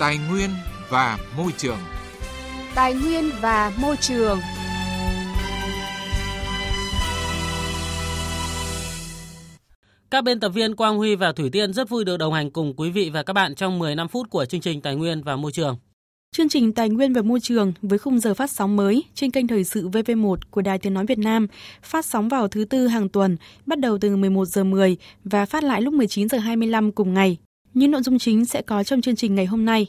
Tài nguyên và môi trường. Tài nguyên và môi trường. Các biên tập viên Quang Huy và Thủy Tiên rất vui được đồng hành cùng quý vị và các bạn trong 15 phút của chương trình Tài nguyên và Môi trường. Chương trình Tài nguyên và Môi trường với khung giờ phát sóng mới trên kênh Thời sự VV1 của Đài Tiếng Nói Việt Nam phát sóng vào thứ tư hàng tuần bắt đầu từ 11 giờ 10 và phát lại lúc 19 giờ 25 cùng ngày. Những nội dung chính sẽ có trong chương trình ngày hôm nay.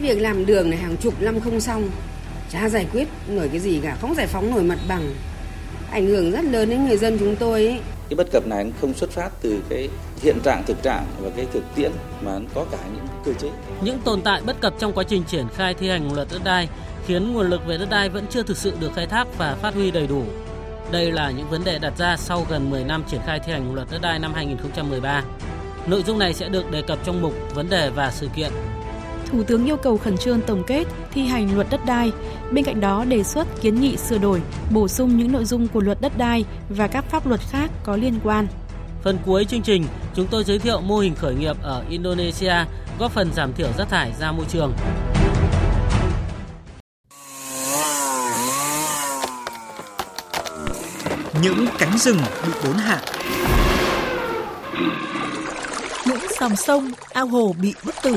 Việc làm đường này hàng chục năm không xong, chả giải quyết nổi cái gì cả, không giải phóng nổi mặt bằng. Ảnh hưởng rất lớn đến người dân chúng tôi ấy. Cái bất cập này không xuất phát từ cái hiện trạng thực trạng và cái thực tiễn mà nó có cả những cơ chế. Những tồn tại bất cập trong quá trình triển khai thi hành luật đất đai khiến nguồn lực về đất đai vẫn chưa thực sự được khai thác và phát huy đầy đủ. Đây là những vấn đề đặt ra sau gần 10 năm triển khai thi hành luật đất đai năm 2013. Nội dung này sẽ được đề cập trong mục vấn đề và sự kiện. Thủ tướng yêu cầu khẩn trương tổng kết thi hành luật đất đai, bên cạnh đó đề xuất kiến nghị sửa đổi, bổ sung những nội dung của luật đất đai và các pháp luật khác có liên quan. Phần cuối chương trình, chúng tôi giới thiệu mô hình khởi nghiệp ở Indonesia góp phần giảm thiểu rác thải ra môi trường. Những cánh rừng bị đốn hạ. Những dòng sông, ao hồ bị bức tử.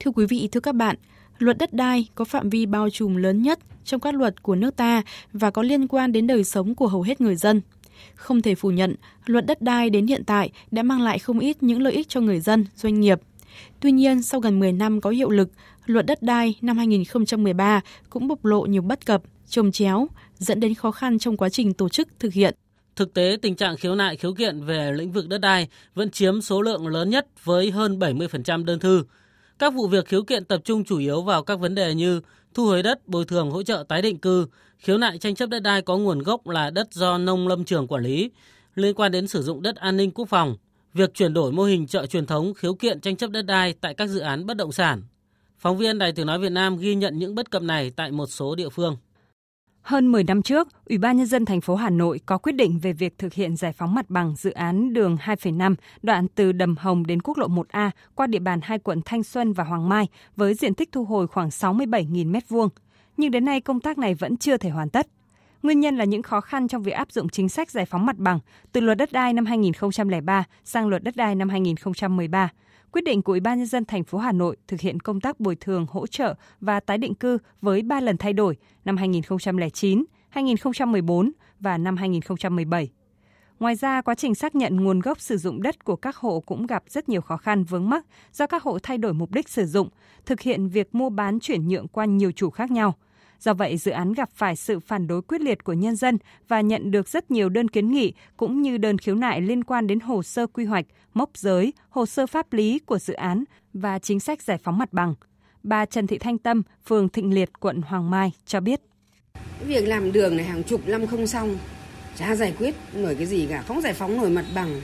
Thưa quý vị, thưa các bạn, luật đất đai có phạm vi bao trùm lớn nhất trong các luật của nước ta và có liên quan đến đời sống của hầu hết người dân. Không thể phủ nhận, luật đất đai đến hiện tại đã mang lại không ít những lợi ích cho người dân, doanh nghiệp. Tuy nhiên, sau gần 10 năm có hiệu lực, luật đất đai năm 2013 cũng bộc lộ nhiều bất cập, trồng chéo, dẫn đến khó khăn trong quá trình tổ chức thực hiện. Thực tế, tình trạng khiếu nại khiếu kiện về lĩnh vực đất đai vẫn chiếm số lượng lớn nhất với hơn 70% đơn thư. Các vụ việc khiếu kiện tập trung chủ yếu vào các vấn đề như thu hồi đất, bồi thường hỗ trợ tái định cư, khiếu nại tranh chấp đất đai có nguồn gốc là đất do nông lâm trường quản lý, liên quan đến sử dụng đất an ninh quốc phòng, việc chuyển đổi mô hình chợ truyền thống khiếu kiện tranh chấp đất đai tại các dự án bất động sản. Phóng viên Đài Tiếng Nói Việt Nam ghi nhận những bất cập này tại một số địa phương. Hơn 10 năm trước, Ủy ban nhân dân thành phố Hà Nội có quyết định về việc thực hiện giải phóng mặt bằng dự án đường 2,5 đoạn từ Đầm Hồng đến quốc lộ 1A qua địa bàn hai quận Thanh Xuân và Hoàng Mai với diện tích thu hồi khoảng 67.000 m2. Nhưng đến nay công tác này vẫn chưa thể hoàn tất. Nguyên nhân là những khó khăn trong việc áp dụng chính sách giải phóng mặt bằng từ luật đất đai năm 2003 sang luật đất đai năm 2013 quyết định của Ủy ban nhân dân thành phố Hà Nội thực hiện công tác bồi thường, hỗ trợ và tái định cư với 3 lần thay đổi năm 2009, 2014 và năm 2017. Ngoài ra, quá trình xác nhận nguồn gốc sử dụng đất của các hộ cũng gặp rất nhiều khó khăn vướng mắc do các hộ thay đổi mục đích sử dụng, thực hiện việc mua bán chuyển nhượng qua nhiều chủ khác nhau. Do vậy, dự án gặp phải sự phản đối quyết liệt của nhân dân và nhận được rất nhiều đơn kiến nghị cũng như đơn khiếu nại liên quan đến hồ sơ quy hoạch, mốc giới, hồ sơ pháp lý của dự án và chính sách giải phóng mặt bằng. Bà Trần Thị Thanh Tâm, phường Thịnh Liệt, quận Hoàng Mai cho biết. Việc làm đường này hàng chục năm không xong, chả giải quyết nổi cái gì cả, không giải phóng nổi mặt bằng.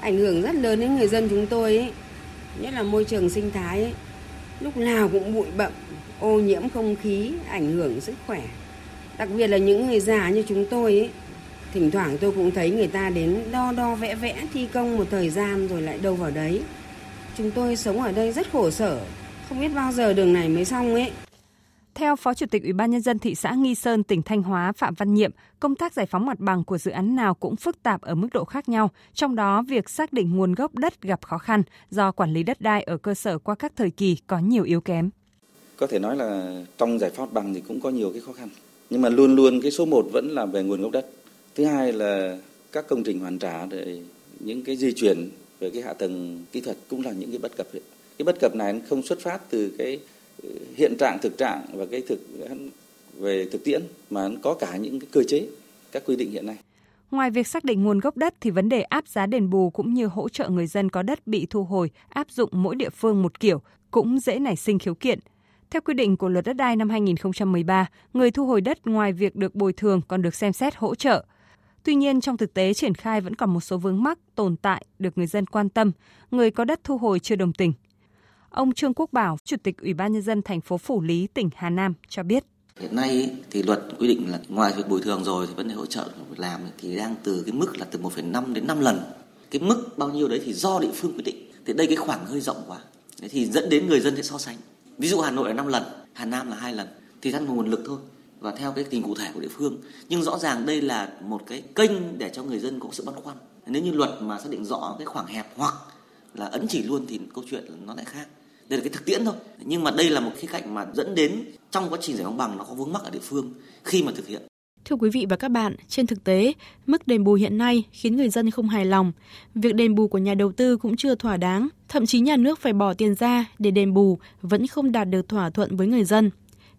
Ảnh hưởng rất lớn đến người dân chúng tôi ấy, nhất là môi trường sinh thái ấy. Lúc nào cũng bụi bậm, ô nhiễm không khí, ảnh hưởng sức khỏe. Đặc biệt là những người già như chúng tôi ấy, thỉnh thoảng tôi cũng thấy người ta đến đo đo vẽ vẽ thi công một thời gian rồi lại đâu vào đấy. Chúng tôi sống ở đây rất khổ sở, không biết bao giờ đường này mới xong ấy. Theo Phó Chủ tịch Ủy ban nhân dân thị xã Nghi Sơn, tỉnh Thanh Hóa Phạm Văn Nhiệm, công tác giải phóng mặt bằng của dự án nào cũng phức tạp ở mức độ khác nhau, trong đó việc xác định nguồn gốc đất gặp khó khăn do quản lý đất đai ở cơ sở qua các thời kỳ có nhiều yếu kém. Có thể nói là trong giải phóng mặt bằng thì cũng có nhiều cái khó khăn, nhưng mà luôn luôn cái số 1 vẫn là về nguồn gốc đất. Thứ hai là các công trình hoàn trả để những cái di chuyển về cái hạ tầng kỹ thuật cũng là những cái bất cập. Cái bất cập này không xuất phát từ cái hiện trạng thực trạng và cái thực về thực tiễn mà có cả những cái cơ chế các quy định hiện nay. Ngoài việc xác định nguồn gốc đất thì vấn đề áp giá đền bù cũng như hỗ trợ người dân có đất bị thu hồi áp dụng mỗi địa phương một kiểu cũng dễ nảy sinh khiếu kiện. Theo quy định của luật đất đai năm 2013, người thu hồi đất ngoài việc được bồi thường còn được xem xét hỗ trợ. Tuy nhiên trong thực tế triển khai vẫn còn một số vướng mắc tồn tại được người dân quan tâm, người có đất thu hồi chưa đồng tình. Ông Trương Quốc Bảo, Chủ tịch Ủy ban nhân dân thành phố Phủ Lý, tỉnh Hà Nam cho biết. Hiện nay thì luật quy định là ngoài việc bồi thường rồi thì vấn đề hỗ trợ việc làm thì đang từ cái mức là từ 1,5 đến 5 lần. Cái mức bao nhiêu đấy thì do địa phương quyết định. Thì đây cái khoảng hơi rộng quá. Thế thì dẫn đến người dân sẽ so sánh. Ví dụ Hà Nội là 5 lần, Hà Nam là hai lần thì tăng nguồn lực thôi và theo cái tình cụ thể của địa phương. Nhưng rõ ràng đây là một cái kênh để cho người dân có sự băn khoăn. Nếu như luật mà xác định rõ cái khoảng hẹp hoặc là ấn chỉ luôn thì câu chuyện nó lại khác đây là cái thực tiễn thôi nhưng mà đây là một khía cạnh mà dẫn đến trong quá trình giải phóng bằng nó có vướng mắc ở địa phương khi mà thực hiện Thưa quý vị và các bạn, trên thực tế, mức đền bù hiện nay khiến người dân không hài lòng. Việc đền bù của nhà đầu tư cũng chưa thỏa đáng, thậm chí nhà nước phải bỏ tiền ra để đền bù vẫn không đạt được thỏa thuận với người dân.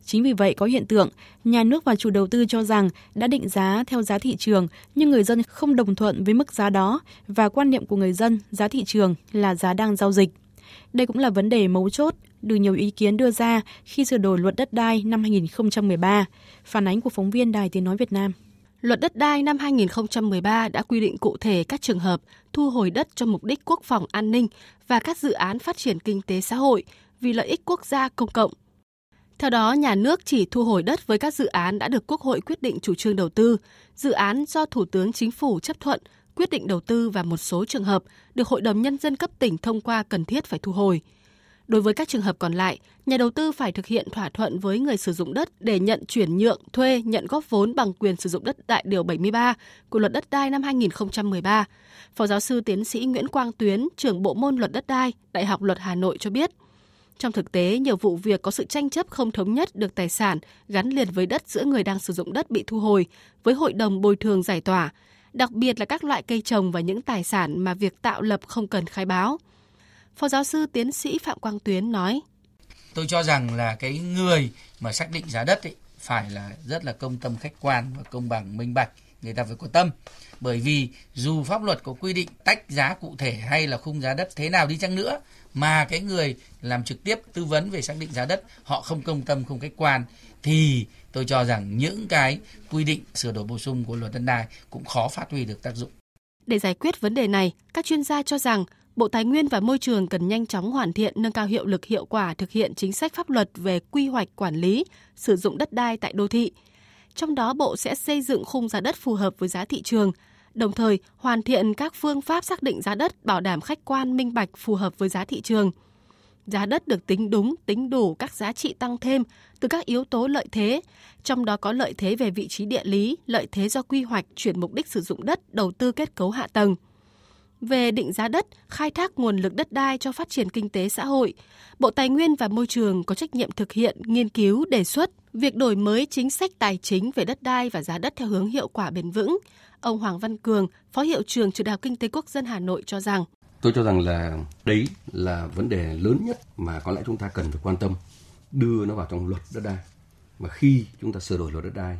Chính vì vậy có hiện tượng nhà nước và chủ đầu tư cho rằng đã định giá theo giá thị trường nhưng người dân không đồng thuận với mức giá đó và quan niệm của người dân giá thị trường là giá đang giao dịch. Đây cũng là vấn đề mấu chốt được nhiều ý kiến đưa ra khi sửa đổi luật đất đai năm 2013. Phản ánh của phóng viên Đài Tiếng Nói Việt Nam. Luật đất đai năm 2013 đã quy định cụ thể các trường hợp thu hồi đất cho mục đích quốc phòng an ninh và các dự án phát triển kinh tế xã hội vì lợi ích quốc gia công cộng. Theo đó, nhà nước chỉ thu hồi đất với các dự án đã được Quốc hội quyết định chủ trương đầu tư, dự án do Thủ tướng Chính phủ chấp thuận quyết định đầu tư và một số trường hợp được Hội đồng Nhân dân cấp tỉnh thông qua cần thiết phải thu hồi. Đối với các trường hợp còn lại, nhà đầu tư phải thực hiện thỏa thuận với người sử dụng đất để nhận chuyển nhượng, thuê, nhận góp vốn bằng quyền sử dụng đất tại Điều 73 của Luật Đất đai năm 2013. Phó giáo sư tiến sĩ Nguyễn Quang Tuyến, trưởng bộ môn Luật Đất đai, Đại học Luật Hà Nội cho biết, trong thực tế, nhiều vụ việc có sự tranh chấp không thống nhất được tài sản gắn liền với đất giữa người đang sử dụng đất bị thu hồi với hội đồng bồi thường giải tỏa, đặc biệt là các loại cây trồng và những tài sản mà việc tạo lập không cần khai báo. Phó giáo sư tiến sĩ Phạm Quang Tuyến nói. Tôi cho rằng là cái người mà xác định giá đất ấy, phải là rất là công tâm khách quan và công bằng minh bạch người ta phải có tâm bởi vì dù pháp luật có quy định tách giá cụ thể hay là khung giá đất thế nào đi chăng nữa mà cái người làm trực tiếp tư vấn về xác định giá đất họ không công tâm không khách quan thì tôi cho rằng những cái quy định sửa đổi bổ sung của luật đất đai cũng khó phát huy được tác dụng. Để giải quyết vấn đề này, các chuyên gia cho rằng Bộ Tài nguyên và Môi trường cần nhanh chóng hoàn thiện nâng cao hiệu lực hiệu quả thực hiện chính sách pháp luật về quy hoạch quản lý, sử dụng đất đai tại đô thị. Trong đó Bộ sẽ xây dựng khung giá đất phù hợp với giá thị trường, đồng thời hoàn thiện các phương pháp xác định giá đất bảo đảm khách quan minh bạch phù hợp với giá thị trường – Giá đất được tính đúng, tính đủ các giá trị tăng thêm từ các yếu tố lợi thế, trong đó có lợi thế về vị trí địa lý, lợi thế do quy hoạch chuyển mục đích sử dụng đất, đầu tư kết cấu hạ tầng. Về định giá đất, khai thác nguồn lực đất đai cho phát triển kinh tế xã hội, Bộ Tài nguyên và Môi trường có trách nhiệm thực hiện, nghiên cứu, đề xuất việc đổi mới chính sách tài chính về đất đai và giá đất theo hướng hiệu quả bền vững. Ông Hoàng Văn Cường, Phó Hiệu trưởng Trường Đại học Kinh tế Quốc dân Hà Nội cho rằng Tôi cho rằng là đấy là vấn đề lớn nhất mà có lẽ chúng ta cần phải quan tâm đưa nó vào trong luật đất đai. Mà khi chúng ta sửa đổi luật đất đai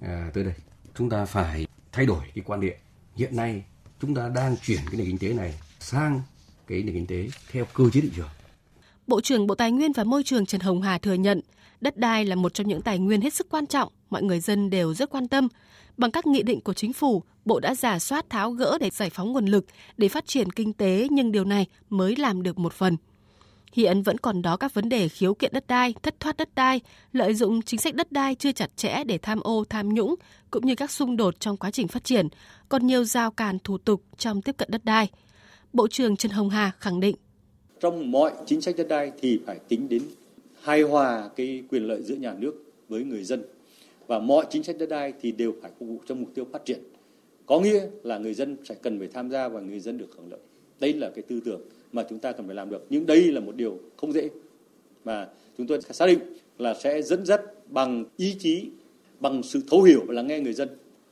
à, tới đây, chúng ta phải thay đổi cái quan điểm. Hiện nay chúng ta đang chuyển cái nền kinh tế này sang cái nền kinh tế theo cơ chế thị trường. Bộ trưởng Bộ Tài nguyên và Môi trường Trần Hồng Hà thừa nhận đất đai là một trong những tài nguyên hết sức quan trọng, mọi người dân đều rất quan tâm. Bằng các nghị định của chính phủ, Bộ đã giả soát tháo gỡ để giải phóng nguồn lực để phát triển kinh tế nhưng điều này mới làm được một phần. Hiện vẫn còn đó các vấn đề khiếu kiện đất đai, thất thoát đất đai, lợi dụng chính sách đất đai chưa chặt chẽ để tham ô tham nhũng, cũng như các xung đột trong quá trình phát triển, còn nhiều giao cản thủ tục trong tiếp cận đất đai. Bộ trưởng Trần Hồng Hà khẳng định. Trong mọi chính sách đất đai thì phải tính đến hài hòa cái quyền lợi giữa nhà nước với người dân và mọi chính sách đất đai thì đều phải phục vụ cho mục tiêu phát triển. Có nghĩa là người dân sẽ cần phải tham gia và người dân được hưởng lợi. Đây là cái tư tưởng mà chúng ta cần phải làm được. Nhưng đây là một điều không dễ. Mà chúng tôi xác định là sẽ dẫn dắt bằng ý chí, bằng sự thấu hiểu và lắng nghe người dân.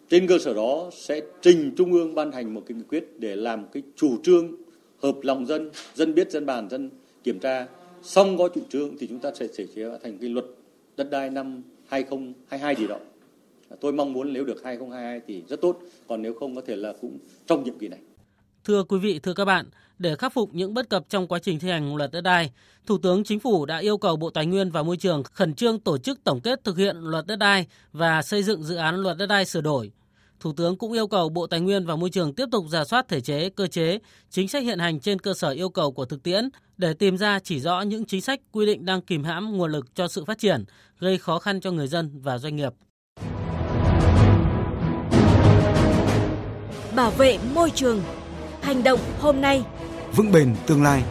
Trên cơ sở đó sẽ trình trung ương ban hành một cái nghị quyết để làm cái chủ trương hợp lòng dân dân biết, dân bàn, dân kiểm tra. Xong có chủ trương thì chúng ta sẽ thể chế thành cái luật đất đai năm 2022 gì đó Tôi mong muốn nếu được 2022 thì rất tốt, còn nếu không có thể là cũng trong nhiệm kỳ này. Thưa quý vị, thưa các bạn, để khắc phục những bất cập trong quá trình thi hành luật đất đai, Thủ tướng Chính phủ đã yêu cầu Bộ Tài nguyên và Môi trường khẩn trương tổ chức tổng kết thực hiện luật đất đai và xây dựng dự án luật đất đai sửa đổi. Thủ tướng cũng yêu cầu Bộ Tài nguyên và Môi trường tiếp tục giả soát thể chế, cơ chế, chính sách hiện hành trên cơ sở yêu cầu của thực tiễn để tìm ra chỉ rõ những chính sách quy định đang kìm hãm nguồn lực cho sự phát triển, gây khó khăn cho người dân và doanh nghiệp. Bảo vệ môi trường. Hành động hôm nay. Vững bền tương lai.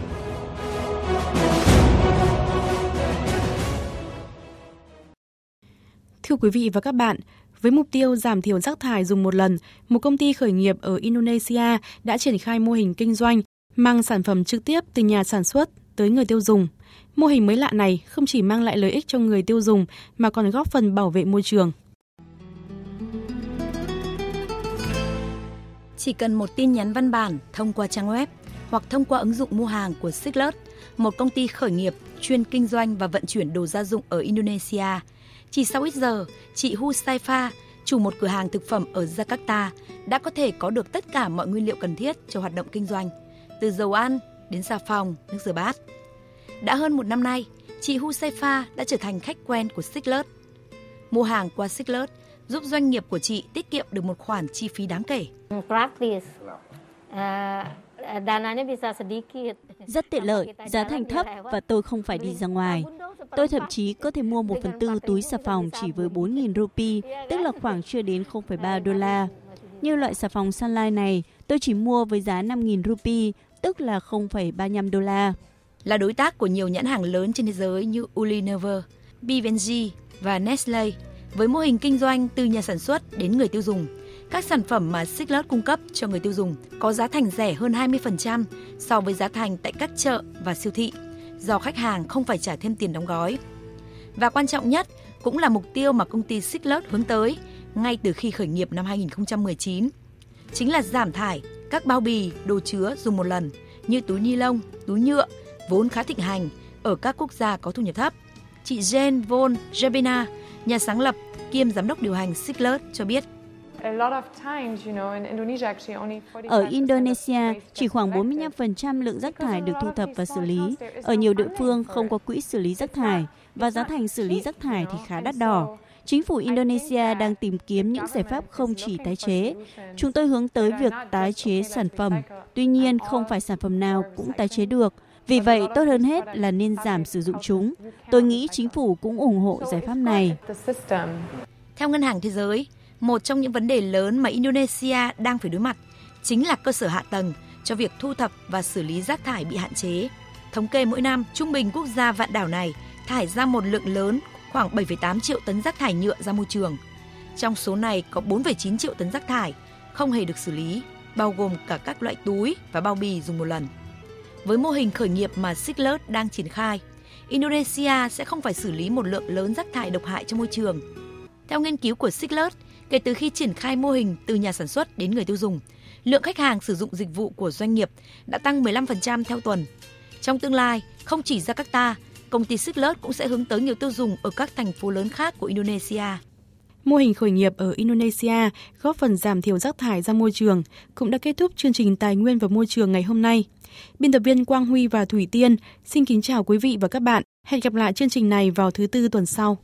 Thưa quý vị và các bạn, với mục tiêu giảm thiểu rác thải dùng một lần, một công ty khởi nghiệp ở Indonesia đã triển khai mô hình kinh doanh mang sản phẩm trực tiếp từ nhà sản xuất tới người tiêu dùng. Mô hình mới lạ này không chỉ mang lại lợi ích cho người tiêu dùng mà còn góp phần bảo vệ môi trường. Chỉ cần một tin nhắn văn bản thông qua trang web hoặc thông qua ứng dụng mua hàng của Siglert, một công ty khởi nghiệp chuyên kinh doanh và vận chuyển đồ gia dụng ở Indonesia. Chỉ sau ít giờ, chị Hu Saifa, chủ một cửa hàng thực phẩm ở Jakarta, đã có thể có được tất cả mọi nguyên liệu cần thiết cho hoạt động kinh doanh, từ dầu ăn đến xà phòng, nước rửa bát. Đã hơn một năm nay, chị Hu Saifa đã trở thành khách quen của Sicklert. Mua hàng qua Sicklert giúp doanh nghiệp của chị tiết kiệm được một khoản chi phí đáng kể. Rất tiện lợi, giá thành thấp và tôi không phải đi ra ngoài. Tôi thậm chí có thể mua 1 phần tư túi xà phòng chỉ với 4.000 rupee, tức là khoảng chưa đến 0,3 đô la. Như loại xà phòng Sunlight này, tôi chỉ mua với giá 5.000 rupee, tức là 0,35 đô la. Là đối tác của nhiều nhãn hàng lớn trên thế giới như Unilever, Givenchy và Nestle, với mô hình kinh doanh từ nhà sản xuất đến người tiêu dùng, các sản phẩm mà Siglot cung cấp cho người tiêu dùng có giá thành rẻ hơn 20% so với giá thành tại các chợ và siêu thị, do khách hàng không phải trả thêm tiền đóng gói. Và quan trọng nhất cũng là mục tiêu mà công ty Siglot hướng tới ngay từ khi khởi nghiệp năm 2019, chính là giảm thải các bao bì, đồ chứa dùng một lần như túi ni lông, túi nhựa vốn khá thịnh hành ở các quốc gia có thu nhập thấp. Chị Jen Von Jebina, nhà sáng lập kiêm giám đốc điều hành Siglot cho biết. Ở Indonesia, chỉ khoảng 45% lượng rác thải được thu thập và xử lý. Ở nhiều địa phương không có quỹ xử lý rác thải và giá thành xử lý rác thải thì khá đắt đỏ. Chính phủ Indonesia đang tìm kiếm những giải pháp không chỉ tái chế. Chúng tôi hướng tới việc tái chế sản phẩm. Tuy nhiên, không phải sản phẩm nào cũng tái chế được. Vì vậy, tốt hơn hết là nên giảm sử dụng chúng. Tôi nghĩ chính phủ cũng ủng hộ giải pháp này. Theo Ngân hàng Thế giới, một trong những vấn đề lớn mà Indonesia đang phải đối mặt chính là cơ sở hạ tầng cho việc thu thập và xử lý rác thải bị hạn chế. Thống kê mỗi năm, trung bình quốc gia vạn đảo này thải ra một lượng lớn khoảng 7,8 triệu tấn rác thải nhựa ra môi trường. Trong số này có 4,9 triệu tấn rác thải không hề được xử lý, bao gồm cả các loại túi và bao bì dùng một lần. Với mô hình khởi nghiệp mà Siglert đang triển khai, Indonesia sẽ không phải xử lý một lượng lớn rác thải độc hại cho môi trường. Theo nghiên cứu của Siglert, kể từ khi triển khai mô hình từ nhà sản xuất đến người tiêu dùng, lượng khách hàng sử dụng dịch vụ của doanh nghiệp đã tăng 15% theo tuần. Trong tương lai, không chỉ Jakarta, công ty Sicklert cũng sẽ hướng tới nhiều tiêu dùng ở các thành phố lớn khác của Indonesia. Mô hình khởi nghiệp ở Indonesia góp phần giảm thiểu rác thải ra môi trường cũng đã kết thúc chương trình Tài nguyên và Môi trường ngày hôm nay. Biên tập viên Quang Huy và Thủy Tiên xin kính chào quý vị và các bạn. Hẹn gặp lại chương trình này vào thứ tư tuần sau.